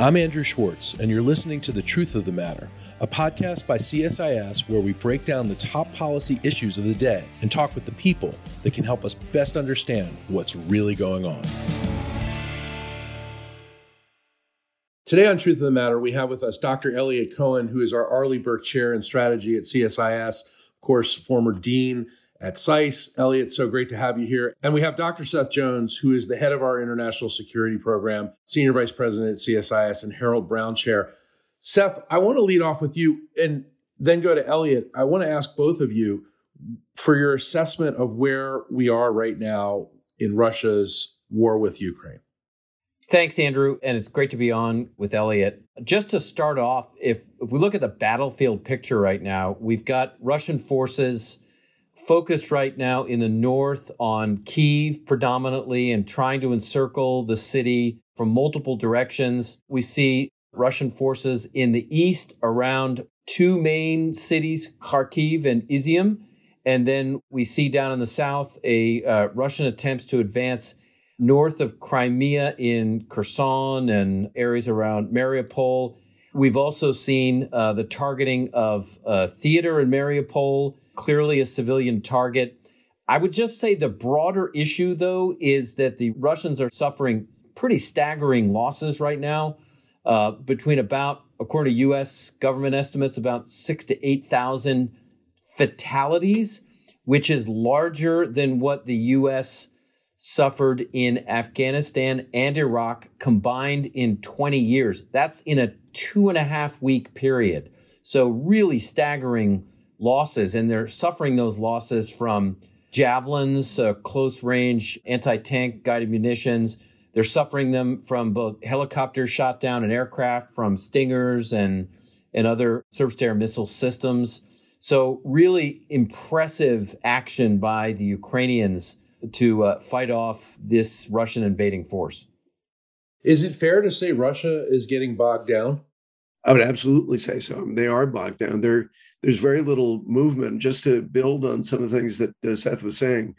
I'm Andrew Schwartz, and you're listening to The Truth of the Matter, a podcast by CSIS where we break down the top policy issues of the day and talk with the people that can help us best understand what's really going on. Today on Truth of the Matter, we have with us Dr. Eliot Cohen, who is our Arleigh Burke Chair in Strategy at CSIS, of course, former Dean at SAIS. Eliot, so great to have you here. And we have Dr. Seth Jones, who is the head of our International Security Program, Senior Vice President at CSIS, and Harold Brown Chair. Seth, I want to lead off with you and then go to Eliot. I want to ask both of you for your assessment of where we are right now in Russia's war with Ukraine. Thanks, Andrew. And it's great to be on with Eliot. Just to start off, if, if we look at the battlefield picture right now, we've got Russian forces focused right now in the north on Kiev predominantly and trying to encircle the city from multiple directions. We see Russian forces in the east around two main cities, Kharkiv and Izium. And then we see down in the south a uh, Russian attempts to advance north of Crimea in Kherson and areas around Mariupol. We've also seen uh, the targeting of uh, theater in Mariupol clearly a civilian target. I would just say the broader issue, though, is that the Russians are suffering pretty staggering losses right now. Uh, between about, according to U.S. government estimates, about six to eight thousand fatalities, which is larger than what the U.S. suffered in Afghanistan and Iraq combined in 20 years. That's in a two and a half week period. So, really staggering losses, and they're suffering those losses from javelins, uh, close range anti tank guided munitions. They're suffering them from both helicopters shot down and aircraft, from Stingers and, and other surface to air missile systems. So, really impressive action by the Ukrainians to uh, fight off this Russian invading force. Is it fair to say Russia is getting bogged down? I would absolutely say so. I mean, they are bogged down. They're there's very little movement. Just to build on some of the things that uh, Seth was saying,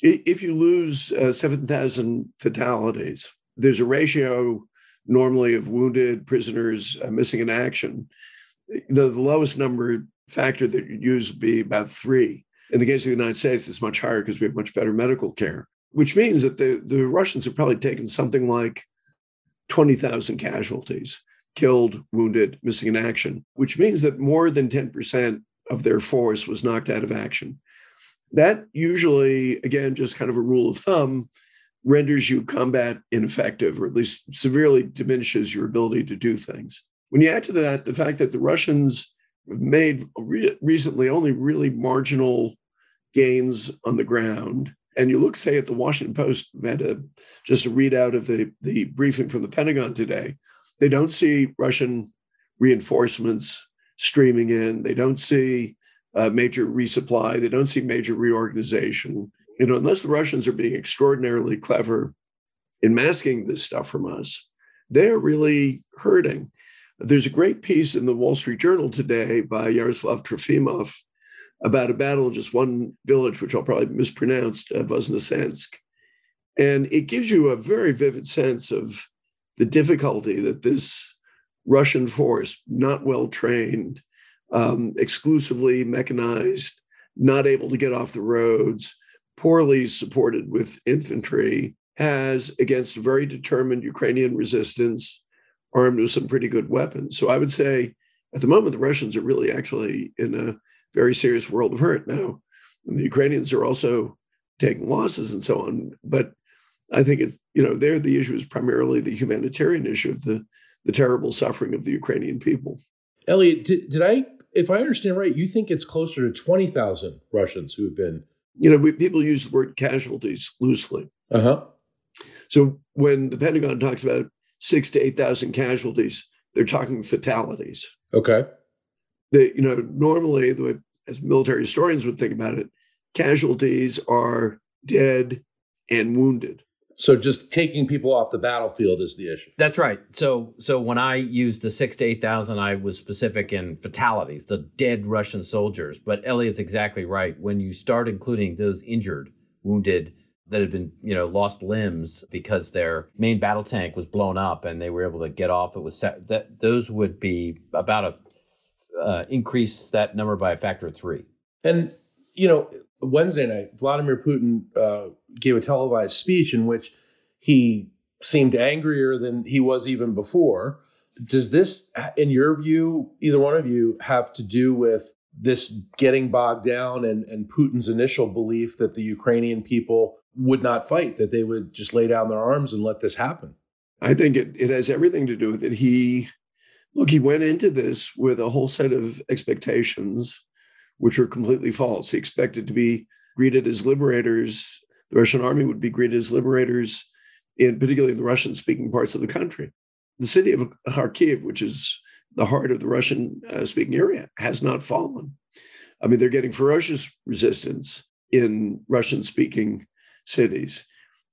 if you lose uh, 7,000 fatalities, there's a ratio normally of wounded prisoners uh, missing in action. The, the, lowest number factor that you use would be about three. In the case of the United States, it's much higher because we have much better medical care, which means that the, the Russians have probably taken something like 20,000 casualties killed, wounded, missing in action, which means that more than 10% of their force was knocked out of action. That usually, again, just kind of a rule of thumb, renders you combat ineffective or at least severely diminishes your ability to do things. When you add to that the fact that the Russians made re- recently only really marginal gains on the ground, and you look, say, at the Washington Post, had a, just a readout of the, the briefing from the Pentagon today. They don't see Russian reinforcements streaming in. They don't see uh, major resupply. They don't see major reorganization. You know, unless the Russians are being extraordinarily clever in masking this stuff from us, they're really hurting. There's a great piece in the Wall Street Journal today by Yaroslav Trofimov about a battle in just one village, which I'll probably mispronounce, uh, Voznesensk. And it gives you a very vivid sense of the difficulty that this Russian force, not well trained, um, exclusively mechanized, not able to get off the roads, poorly supported with infantry, has against very determined Ukrainian resistance, armed with some pretty good weapons. So I would say at the moment, the Russians are really actually in a very serious world of hurt. Now, And the Ukrainians are also taking losses and so on, but I think it's, you know, there the issue is primarily the humanitarian issue of the, the terrible suffering of the Ukrainian people. Eliot, did, did I, if I understand right, you think it's closer to 20,000 Russians who have been. You know, we, people use the word casualties loosely. Uh huh. So when the Pentagon talks about six to 8,000 casualties, they're talking fatalities. Okay. The, you know, normally, the way, as military historians would think about it, casualties are dead and wounded. So just taking people off the battlefield is the issue. That's right. So so when I used the six to eight thousand, I was specific in fatalities, the dead Russian soldiers. But Eliot's exactly right. When you start including those injured, wounded, that had been, you know, lost limbs because their main battle tank was blown up and they were able to get off. It was set, that those would be about a uh, increase that number by a factor of three. And you know, Wednesday night, Vladimir Putin uh, gave a televised speech in which he seemed angrier than he was even before. Does this, in your view, either one of you, have to do with this getting bogged down and, and Putin's initial belief that the Ukrainian people would not fight, that they would just lay down their arms and let this happen? I think it, it has everything to do with it. He, look, he went into this with a whole set of expectations which were completely false. He expected to be greeted as liberators. The Russian army would be greeted as liberators, in particularly in the Russian speaking parts of the country. The city of Kharkiv, which is the heart of the Russian speaking area, has not fallen. I mean, they're getting ferocious resistance in Russian speaking cities.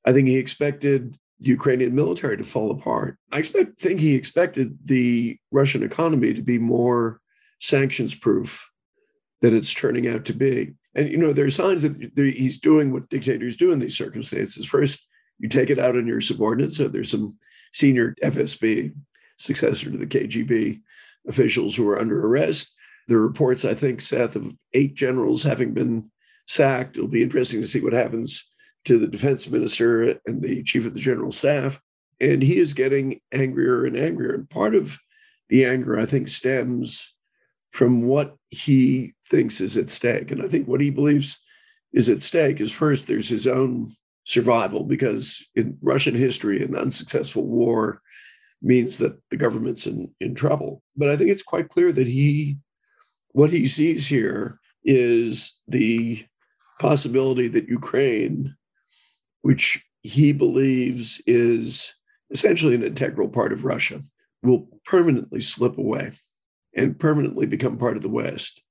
I think he expected the Ukrainian military to fall apart. I expect, think he expected the Russian economy to be more sanctions proof that it's turning out to be. And you know, there are signs that he's doing what dictators do in these circumstances. First, you take it out on your subordinates. So there's some senior FSB successor to the KGB officials who are under arrest. There are reports, I think, Seth, of eight generals having been sacked. It'll be interesting to see what happens to the defense minister and the chief of the general staff. And he is getting angrier and angrier. And part of the anger, I think, stems from what he thinks is at stake. And I think what he believes is at stake is first, there's his own survival, because in Russian history, an unsuccessful war means that the government's in, in trouble. But I think it's quite clear that he, what he sees here is the possibility that Ukraine, which he believes is essentially an integral part of Russia, will permanently slip away and permanently become part of the West.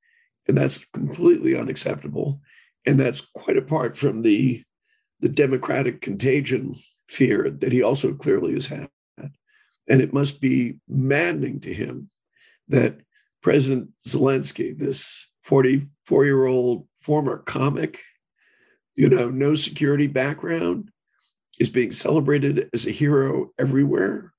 And that's completely unacceptable. And that's quite apart from the, the democratic contagion fear that he also clearly has had. And it must be maddening to him that President Zelensky, this 44 year old former comic, you know, no security background, is being celebrated as a hero everywhere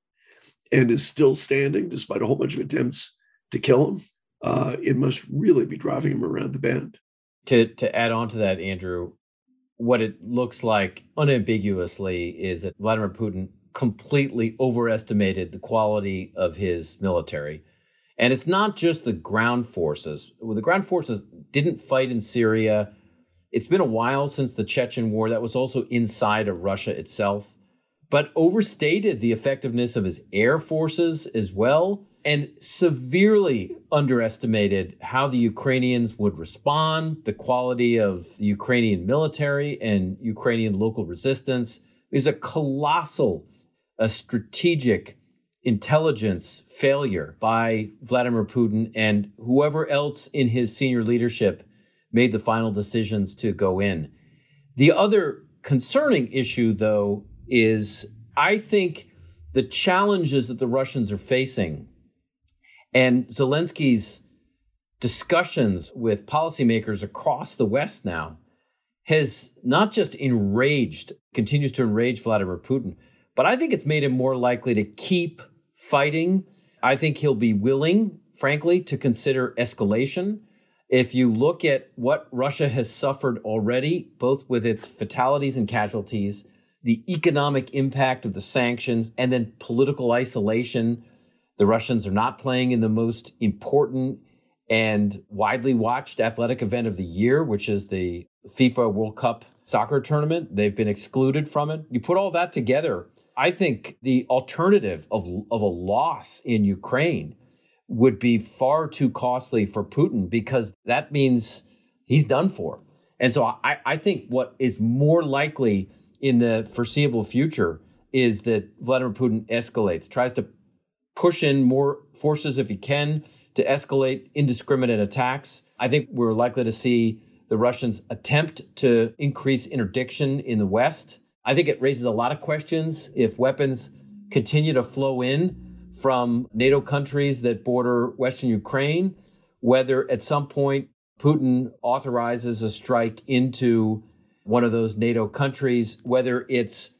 and is still standing despite a whole bunch of attempts to kill him, uh, it must really be driving him around the bend. To to add on to that, Andrew, what it looks like unambiguously is that Vladimir Putin completely overestimated the quality of his military. And it's not just the ground forces. Well, the ground forces didn't fight in Syria. It's been a while since the Chechen war. That was also inside of Russia itself, but overstated the effectiveness of his air forces as well and severely underestimated how the Ukrainians would respond, the quality of the Ukrainian military and Ukrainian local resistance. There's a colossal, a strategic intelligence failure by Vladimir Putin and whoever else in his senior leadership made the final decisions to go in. The other concerning issue, though, is I think the challenges that the Russians are facing and Zelensky's discussions with policymakers across the West now has not just enraged, continues to enrage Vladimir Putin, but I think it's made him more likely to keep fighting. I think he'll be willing, frankly, to consider escalation. If you look at what Russia has suffered already, both with its fatalities and casualties, the economic impact of the sanctions, and then political isolation the Russians are not playing in the most important and widely watched athletic event of the year, which is the FIFA World Cup soccer tournament. They've been excluded from it. You put all that together, I think the alternative of, of a loss in Ukraine would be far too costly for Putin because that means he's done for. And so I, I think what is more likely in the foreseeable future is that Vladimir Putin escalates, tries to push in more forces if he can to escalate indiscriminate attacks. I think we're likely to see the Russians attempt to increase interdiction in the West. I think it raises a lot of questions if weapons continue to flow in from NATO countries that border Western Ukraine, whether at some point Putin authorizes a strike into one of those NATO countries, whether it's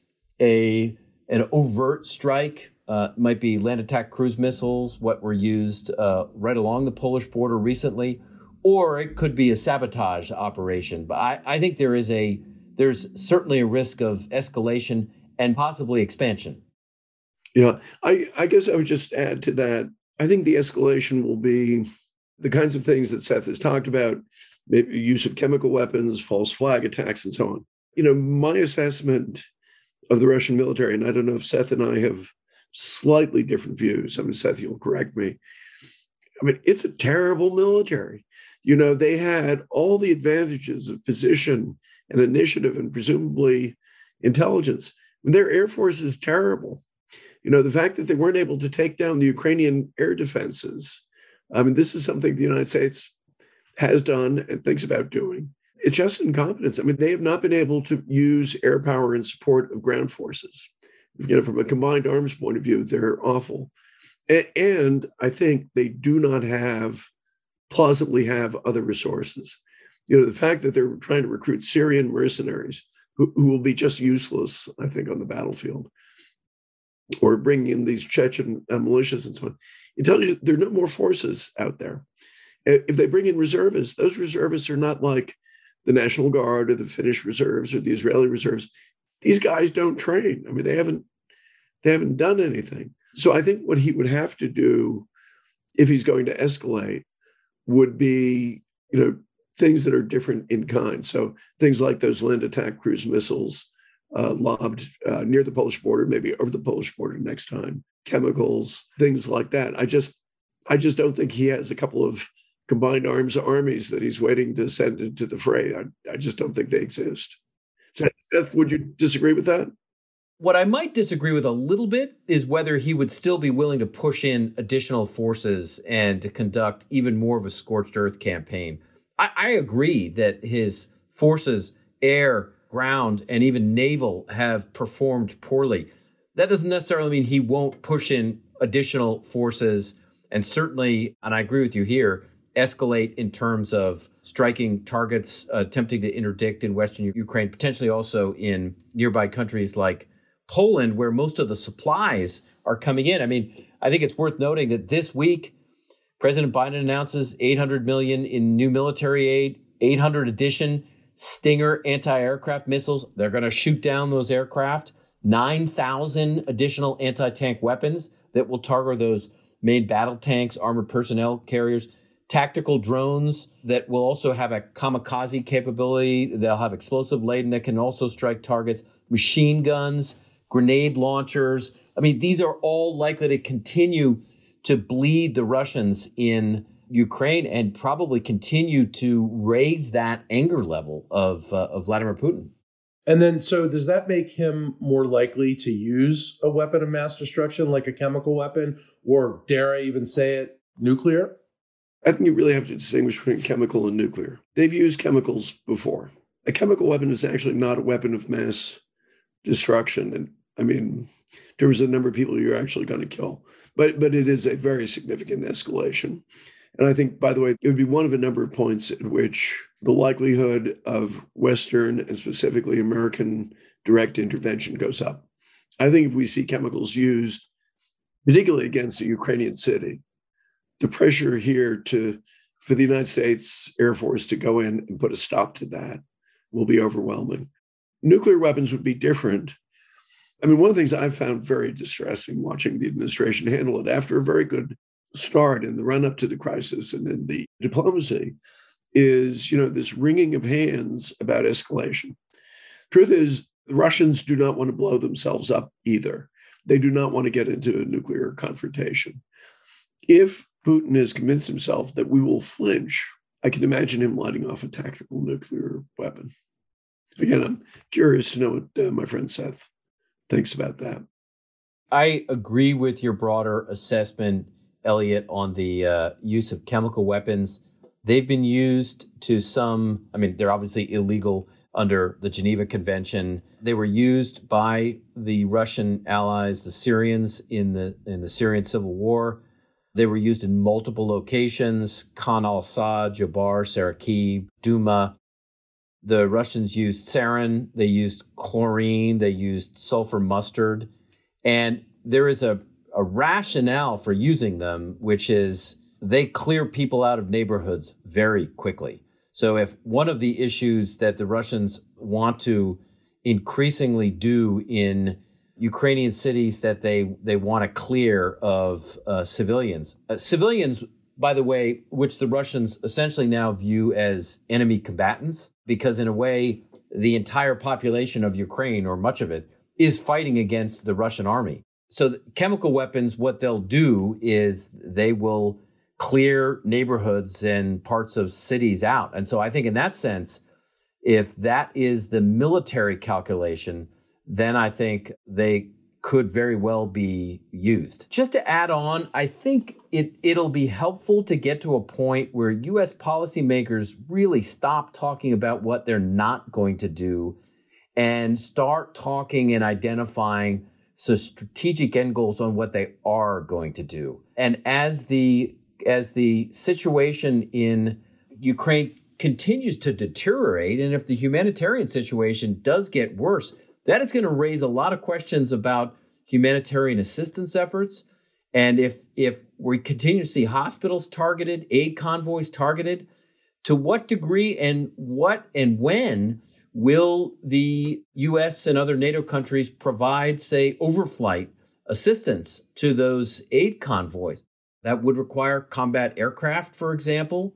a an overt strike, uh, might be land attack cruise missiles, what were used uh, right along the Polish border recently, or it could be a sabotage operation. But I, I think there is a there's certainly a risk of escalation and possibly expansion. Yeah, I, I guess I would just add to that. I think the escalation will be the kinds of things that Seth has talked about, maybe use of chemical weapons, false flag attacks, and so on. You know, my assessment of the Russian military, and I don't know if Seth and I have slightly different views. I mean, Seth, you'll correct me. I mean, it's a terrible military. You know, they had all the advantages of position and initiative and presumably intelligence. Their air force is terrible, you know, the fact that they weren't able to take down the Ukrainian air defenses. I mean, this is something the United States has done and thinks about doing. It's just incompetence. I mean, they have not been able to use air power in support of ground forces. You know, from a combined arms point of view, they're awful. And I think they do not have, plausibly have other resources you know, the fact that they're trying to recruit Syrian mercenaries who, who will be just useless, I think, on the battlefield, or bringing in these Chechen uh, militias and so on, it tells you there are no more forces out there. If they bring in reservists, those reservists are not like the National Guard or the Finnish reserves or the Israeli reserves. These guys don't train. I mean, they haven't they haven't done anything. So I think what he would have to do if he's going to escalate would be, you know, things that are different in kind. So things like those land attack cruise missiles uh, lobbed uh, near the Polish border, maybe over the Polish border next time, chemicals, things like that. I just, I just don't think he has a couple of combined arms armies that he's waiting to send into the fray. I, I just don't think they exist. Seth, would you disagree with that? What I might disagree with a little bit is whether he would still be willing to push in additional forces and to conduct even more of a scorched earth campaign. I, I agree that his forces, air, ground, and even naval, have performed poorly. That doesn't necessarily mean he won't push in additional forces and certainly, and I agree with you here, escalate in terms of striking targets, uh, attempting to interdict in Western Ukraine, potentially also in nearby countries like Poland, where most of the supplies are coming in. I mean, I think it's worth noting that this week, President Biden announces 800 million in new military aid, 800 addition Stinger anti-aircraft missiles. They're going to shoot down those aircraft. 9,000 additional anti-tank weapons that will target those main battle tanks, armored personnel carriers, tactical drones that will also have a kamikaze capability. They'll have explosive laden that can also strike targets, machine guns, grenade launchers. I mean, these are all likely to continue to bleed the Russians in Ukraine and probably continue to raise that anger level of, uh, of Vladimir Putin. And then, so does that make him more likely to use a weapon of mass destruction like a chemical weapon, or dare I even say it, nuclear? I think you really have to distinguish between chemical and nuclear. They've used chemicals before. A chemical weapon is actually not a weapon of mass destruction. And I mean, in terms of the number of people you're actually going to kill. But but it is a very significant escalation. And I think, by the way, it would be one of a number of points at which the likelihood of Western and specifically American direct intervention goes up. I think if we see chemicals used, particularly against a Ukrainian city, the pressure here to for the United States Air Force to go in and put a stop to that will be overwhelming. Nuclear weapons would be different I mean, one of the things I've found very distressing watching the administration handle it after a very good start in the run up to the crisis and in the diplomacy is, you know, this wringing of hands about escalation. Truth is, the Russians do not want to blow themselves up either. They do not want to get into a nuclear confrontation. If Putin has convinced himself that we will flinch, I can imagine him lighting off a tactical nuclear weapon. Again, I'm curious to know what uh, my friend Seth thinks about that. I agree with your broader assessment, Eliot, on the uh, use of chemical weapons. They've been used to some, I mean, they're obviously illegal under the Geneva Convention. They were used by the Russian allies, the Syrians, in the, in the Syrian civil war. They were used in multiple locations Khan al Assad, Jabar, Sarakib, Duma. The Russians used sarin, they used chlorine, they used sulfur mustard. And there is a, a rationale for using them, which is they clear people out of neighborhoods very quickly. So if one of the issues that the Russians want to increasingly do in Ukrainian cities that they they want to clear of uh, civilians, uh, civilians, by the way, which the Russians essentially now view as enemy combatants, because in a way, the entire population of Ukraine or much of it is fighting against the Russian army. So chemical weapons, what they'll do is they will clear neighborhoods and parts of cities out. And so I think in that sense, if that is the military calculation, then I think they could very well be used. Just to add on, I think it, it'll be helpful to get to a point where US policymakers really stop talking about what they're not going to do and start talking and identifying some strategic end goals on what they are going to do. And as the as the situation in Ukraine continues to deteriorate, and if the humanitarian situation does get worse, that is going to raise a lot of questions about humanitarian assistance efforts. And if if we continue to see hospitals targeted, aid convoys targeted, to what degree and what and when will the US and other NATO countries provide, say, overflight assistance to those aid convoys? That would require combat aircraft, for example.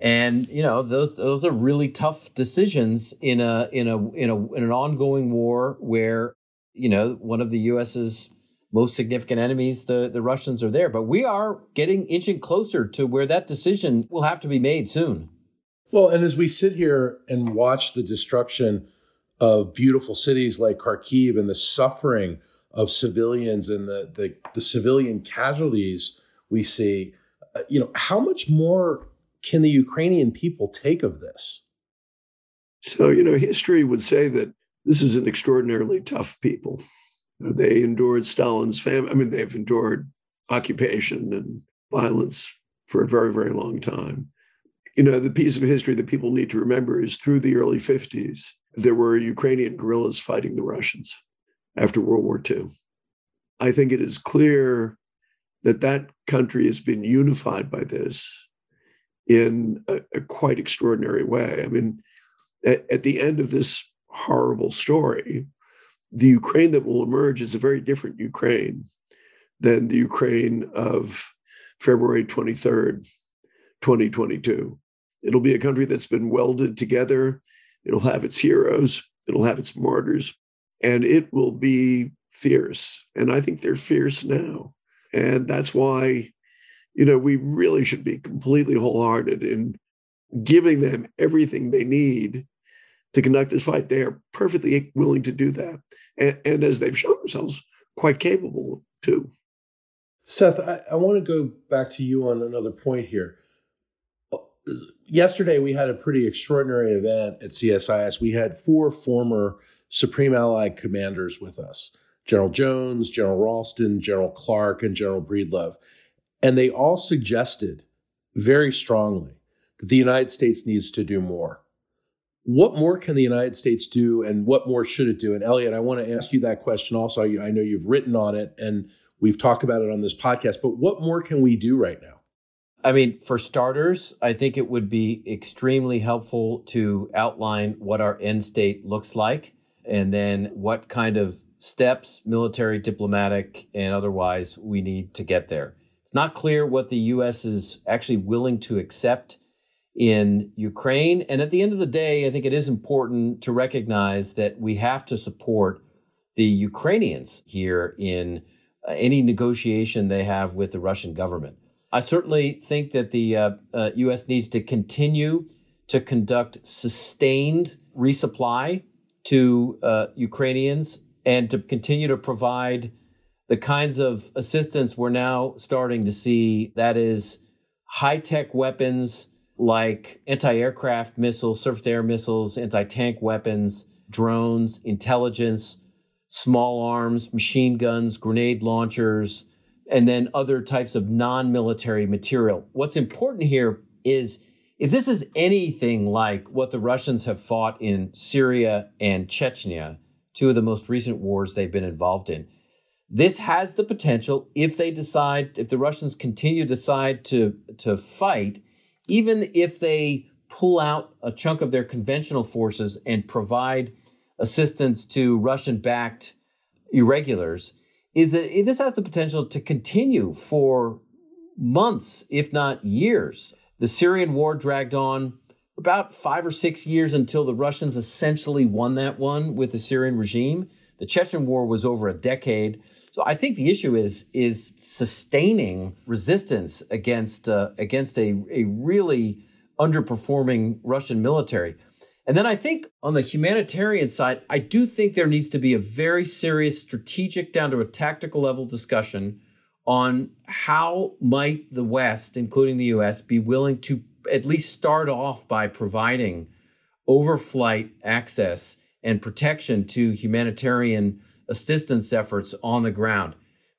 And you know those those are really tough decisions in a in a in a in an ongoing war where you know one of the U.S.'s most significant enemies, the the Russians, are there. But we are getting inching closer to where that decision will have to be made soon. Well, and as we sit here and watch the destruction of beautiful cities like Kharkiv and the suffering of civilians and the the, the civilian casualties we see, uh, you know, how much more can the Ukrainian people take of this? So, you know, history would say that this is an extraordinarily tough people. They endured Stalin's famine. I mean, they've endured occupation and violence for a very, very long time. You know, the piece of history that people need to remember is through the early 50s, there were Ukrainian guerrillas fighting the Russians after World War II. I think it is clear that that country has been unified by this in a, a quite extraordinary way. I mean, at, at the end of this horrible story, the Ukraine that will emerge is a very different Ukraine than the Ukraine of February 23rd, 2022. It'll be a country that's been welded together. It'll have its heroes, it'll have its martyrs, and it will be fierce. And I think they're fierce now. And that's why you know, we really should be completely wholehearted in giving them everything they need to conduct this fight. They are perfectly willing to do that. And, and as they've shown themselves, quite capable too. Seth, I, I want to go back to you on another point here. Yesterday, we had a pretty extraordinary event at CSIS. We had four former Supreme Allied commanders with us General Jones, General Ralston, General Clark, and General Breedlove. And they all suggested very strongly that the United States needs to do more. What more can the United States do, and what more should it do? And Eliot, I want to ask you that question also. I know you've written on it and we've talked about it on this podcast, but what more can we do right now? I mean, for starters, I think it would be extremely helpful to outline what our end state looks like and then what kind of steps, military, diplomatic, and otherwise, we need to get there. It's not clear what the U.S. is actually willing to accept in Ukraine. And at the end of the day, I think it is important to recognize that we have to support the Ukrainians here in uh, any negotiation they have with the Russian government. I certainly think that the uh, uh, U.S. needs to continue to conduct sustained resupply to uh, Ukrainians and to continue to provide the kinds of assistance we're now starting to see that is high tech weapons like anti aircraft missiles, surface to air missiles, anti tank weapons, drones, intelligence, small arms, machine guns, grenade launchers, and then other types of non military material. What's important here is if this is anything like what the Russians have fought in Syria and Chechnya, two of the most recent wars they've been involved in, this has the potential, if they decide, if the Russians continue to decide to, to fight, even if they pull out a chunk of their conventional forces and provide assistance to Russian backed irregulars, is that this has the potential to continue for months, if not years. The Syrian war dragged on about five or six years until the Russians essentially won that one with the Syrian regime. The Chechen war was over a decade. So I think the issue is is sustaining resistance against uh, against a, a really underperforming Russian military. And then I think on the humanitarian side, I do think there needs to be a very serious strategic down to a tactical level discussion on how might the West, including the US, be willing to at least start off by providing overflight access and protection to humanitarian assistance efforts on the ground.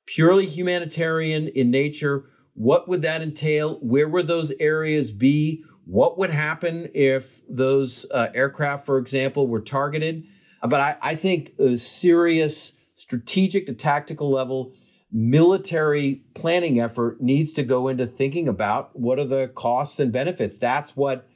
Purely humanitarian in nature, what would that entail? Where would those areas be? What would happen if those uh, aircraft, for example, were targeted? But I, I think a serious strategic to tactical level military planning effort needs to go into thinking about what are the costs and benefits. That's what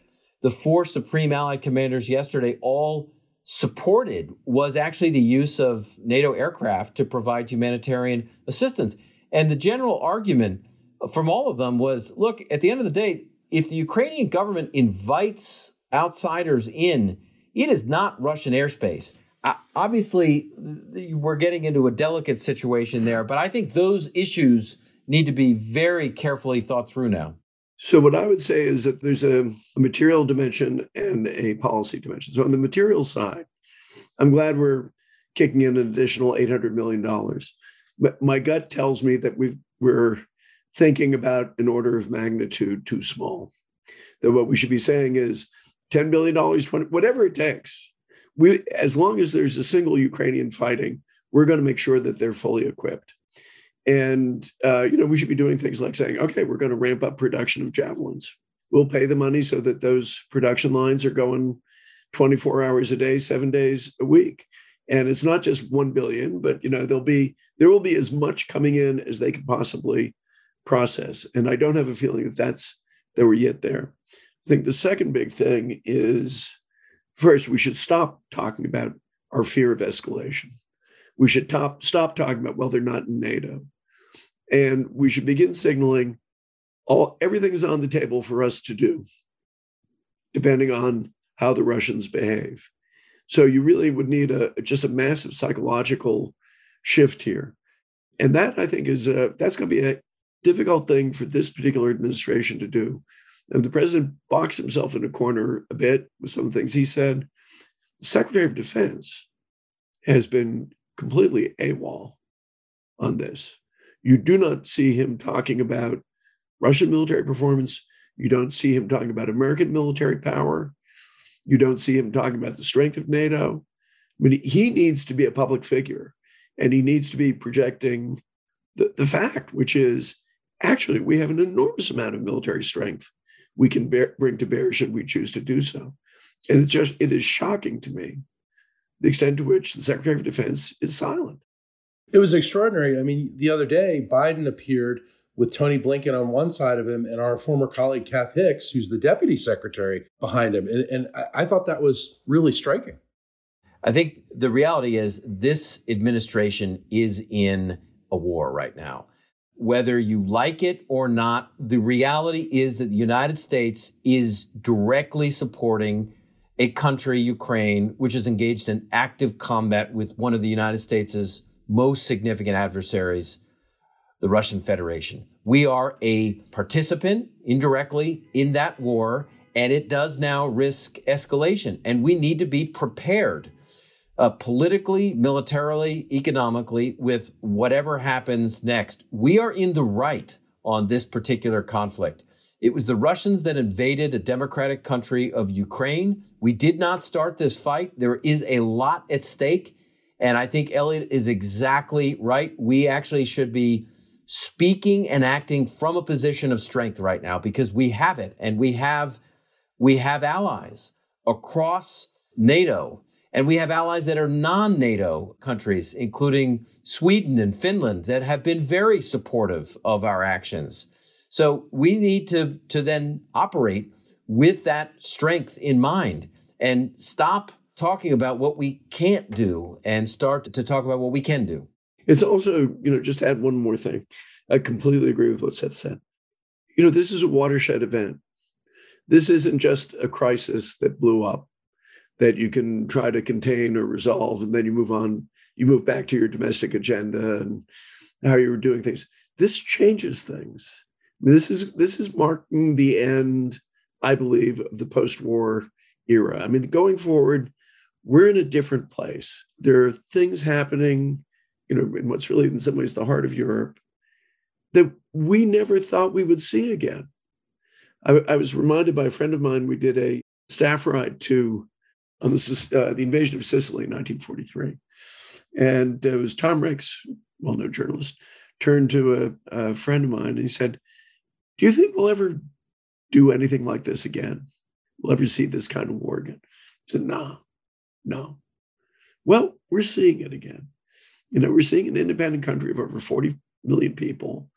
the four Supreme Allied commanders yesterday all supported was actually the use of NATO aircraft to provide humanitarian assistance. And the general argument from all of them was look, at the end of the day, if the Ukrainian government invites outsiders in, it is not Russian airspace. Uh, obviously, we're getting into a delicate situation there, but I think those issues need to be very carefully thought through now. So, what I would say is that there's a, a, material dimension and a policy dimension. So, on the material side, I'm glad we're kicking in an additional $800 million. But my gut tells me that we we're thinking about an order of magnitude too small. That what we should be saying is $10 billion, 20, whatever it takes. We, as long as there's a single Ukrainian fighting, we're going to make sure that they're fully equipped. And uh, you know, we should be doing things like saying, okay, we're going to ramp up production of javelins. We'll pay the money so that those production lines are going 24 hours a day, seven days a week. And it's not just one billion, but you know, there'll be there will be as much coming in as they can possibly process. And I don't have a feeling that that's that we're yet there. I think the second big thing is first, we should stop talking about our fear of escalation. We should top, stop talking about, well, they're not in NATO. And we should begin signaling all everything is on the table for us to do, depending on how the Russians behave. So you really would need a just a massive psychological shift here. And that I think is a, that's going to be a difficult thing for this particular administration to do. And the president boxed himself in a corner a bit with some things he said. The Secretary of Defense has been completely AWOL on this. You do not see him talking about Russian military performance. You don't see him talking about American military power. You don't see him talking about the strength of NATO. I mean, he needs to be a public figure and he needs to be projecting the, the fact, which is actually we have an enormous amount of military strength we can bear, bring to bear should we choose to do so. And it's just, it is shocking to me the extent to which the Secretary of Defense is silent. It was extraordinary. I mean, the other day, Biden appeared with Tony Blinken on one side of him and our former colleague Kath Hicks, who's the deputy secretary, behind him. And, and I thought that was really striking. I think the reality is this administration is in a war right now. Whether you like it or not, the reality is that the United States is directly supporting a country, Ukraine, which is engaged in active combat with one of the United States' most significant adversaries, the Russian Federation. We are a participant indirectly in that war, and it does now risk escalation. And we need to be prepared uh, politically, militarily, economically with whatever happens next. We are in the right on this particular conflict. It was the Russians that invaded a democratic country of Ukraine. We did not start this fight. There is a lot at stake. And I think Eliot is exactly right. We actually should be speaking and acting from a position of strength right now because we have it and we have We have allies across NATO, and we have allies that are non NATO countries, including Sweden and Finland, that have been very supportive of our actions. So we need to, to then operate with that strength in mind and stop talking about what we can't do and start to talk about what we can do. It's also, you know, just add one more thing. I completely agree with what Seth said. You know, this is a watershed event. This isn't just a crisis that blew up that you can try to contain or resolve, and then you move on, you move back to your domestic agenda and how you were doing things. This changes things. This is this is marking the end, I believe, of the post-war era. I mean, going forward, we're in a different place. There are things happening, you know, in what's really in some ways the heart of Europe that we never thought we would see again. I, I was reminded by a friend of mine, we did a staff ride to on the, uh, the invasion of Sicily in 1943. And it was Tom Ricks, well known journalist, turned to a, a friend of mine and he said, Do you think we'll ever do anything like this again? We'll ever see this kind of war again? I said, No, no. Well, we're seeing it again. You know, we're seeing an independent country of over 40 million people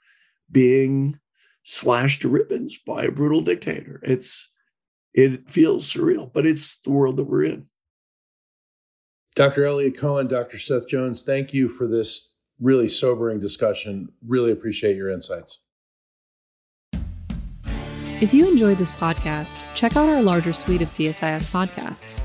being slashed to ribbons by a brutal dictator. It's it feels surreal, but it's the world that we're in. Dr. Eliot Cohen, Dr. Seth Jones, thank you for this really sobering discussion. Really appreciate your insights. If you enjoyed this podcast, check out our larger suite of CSIS podcasts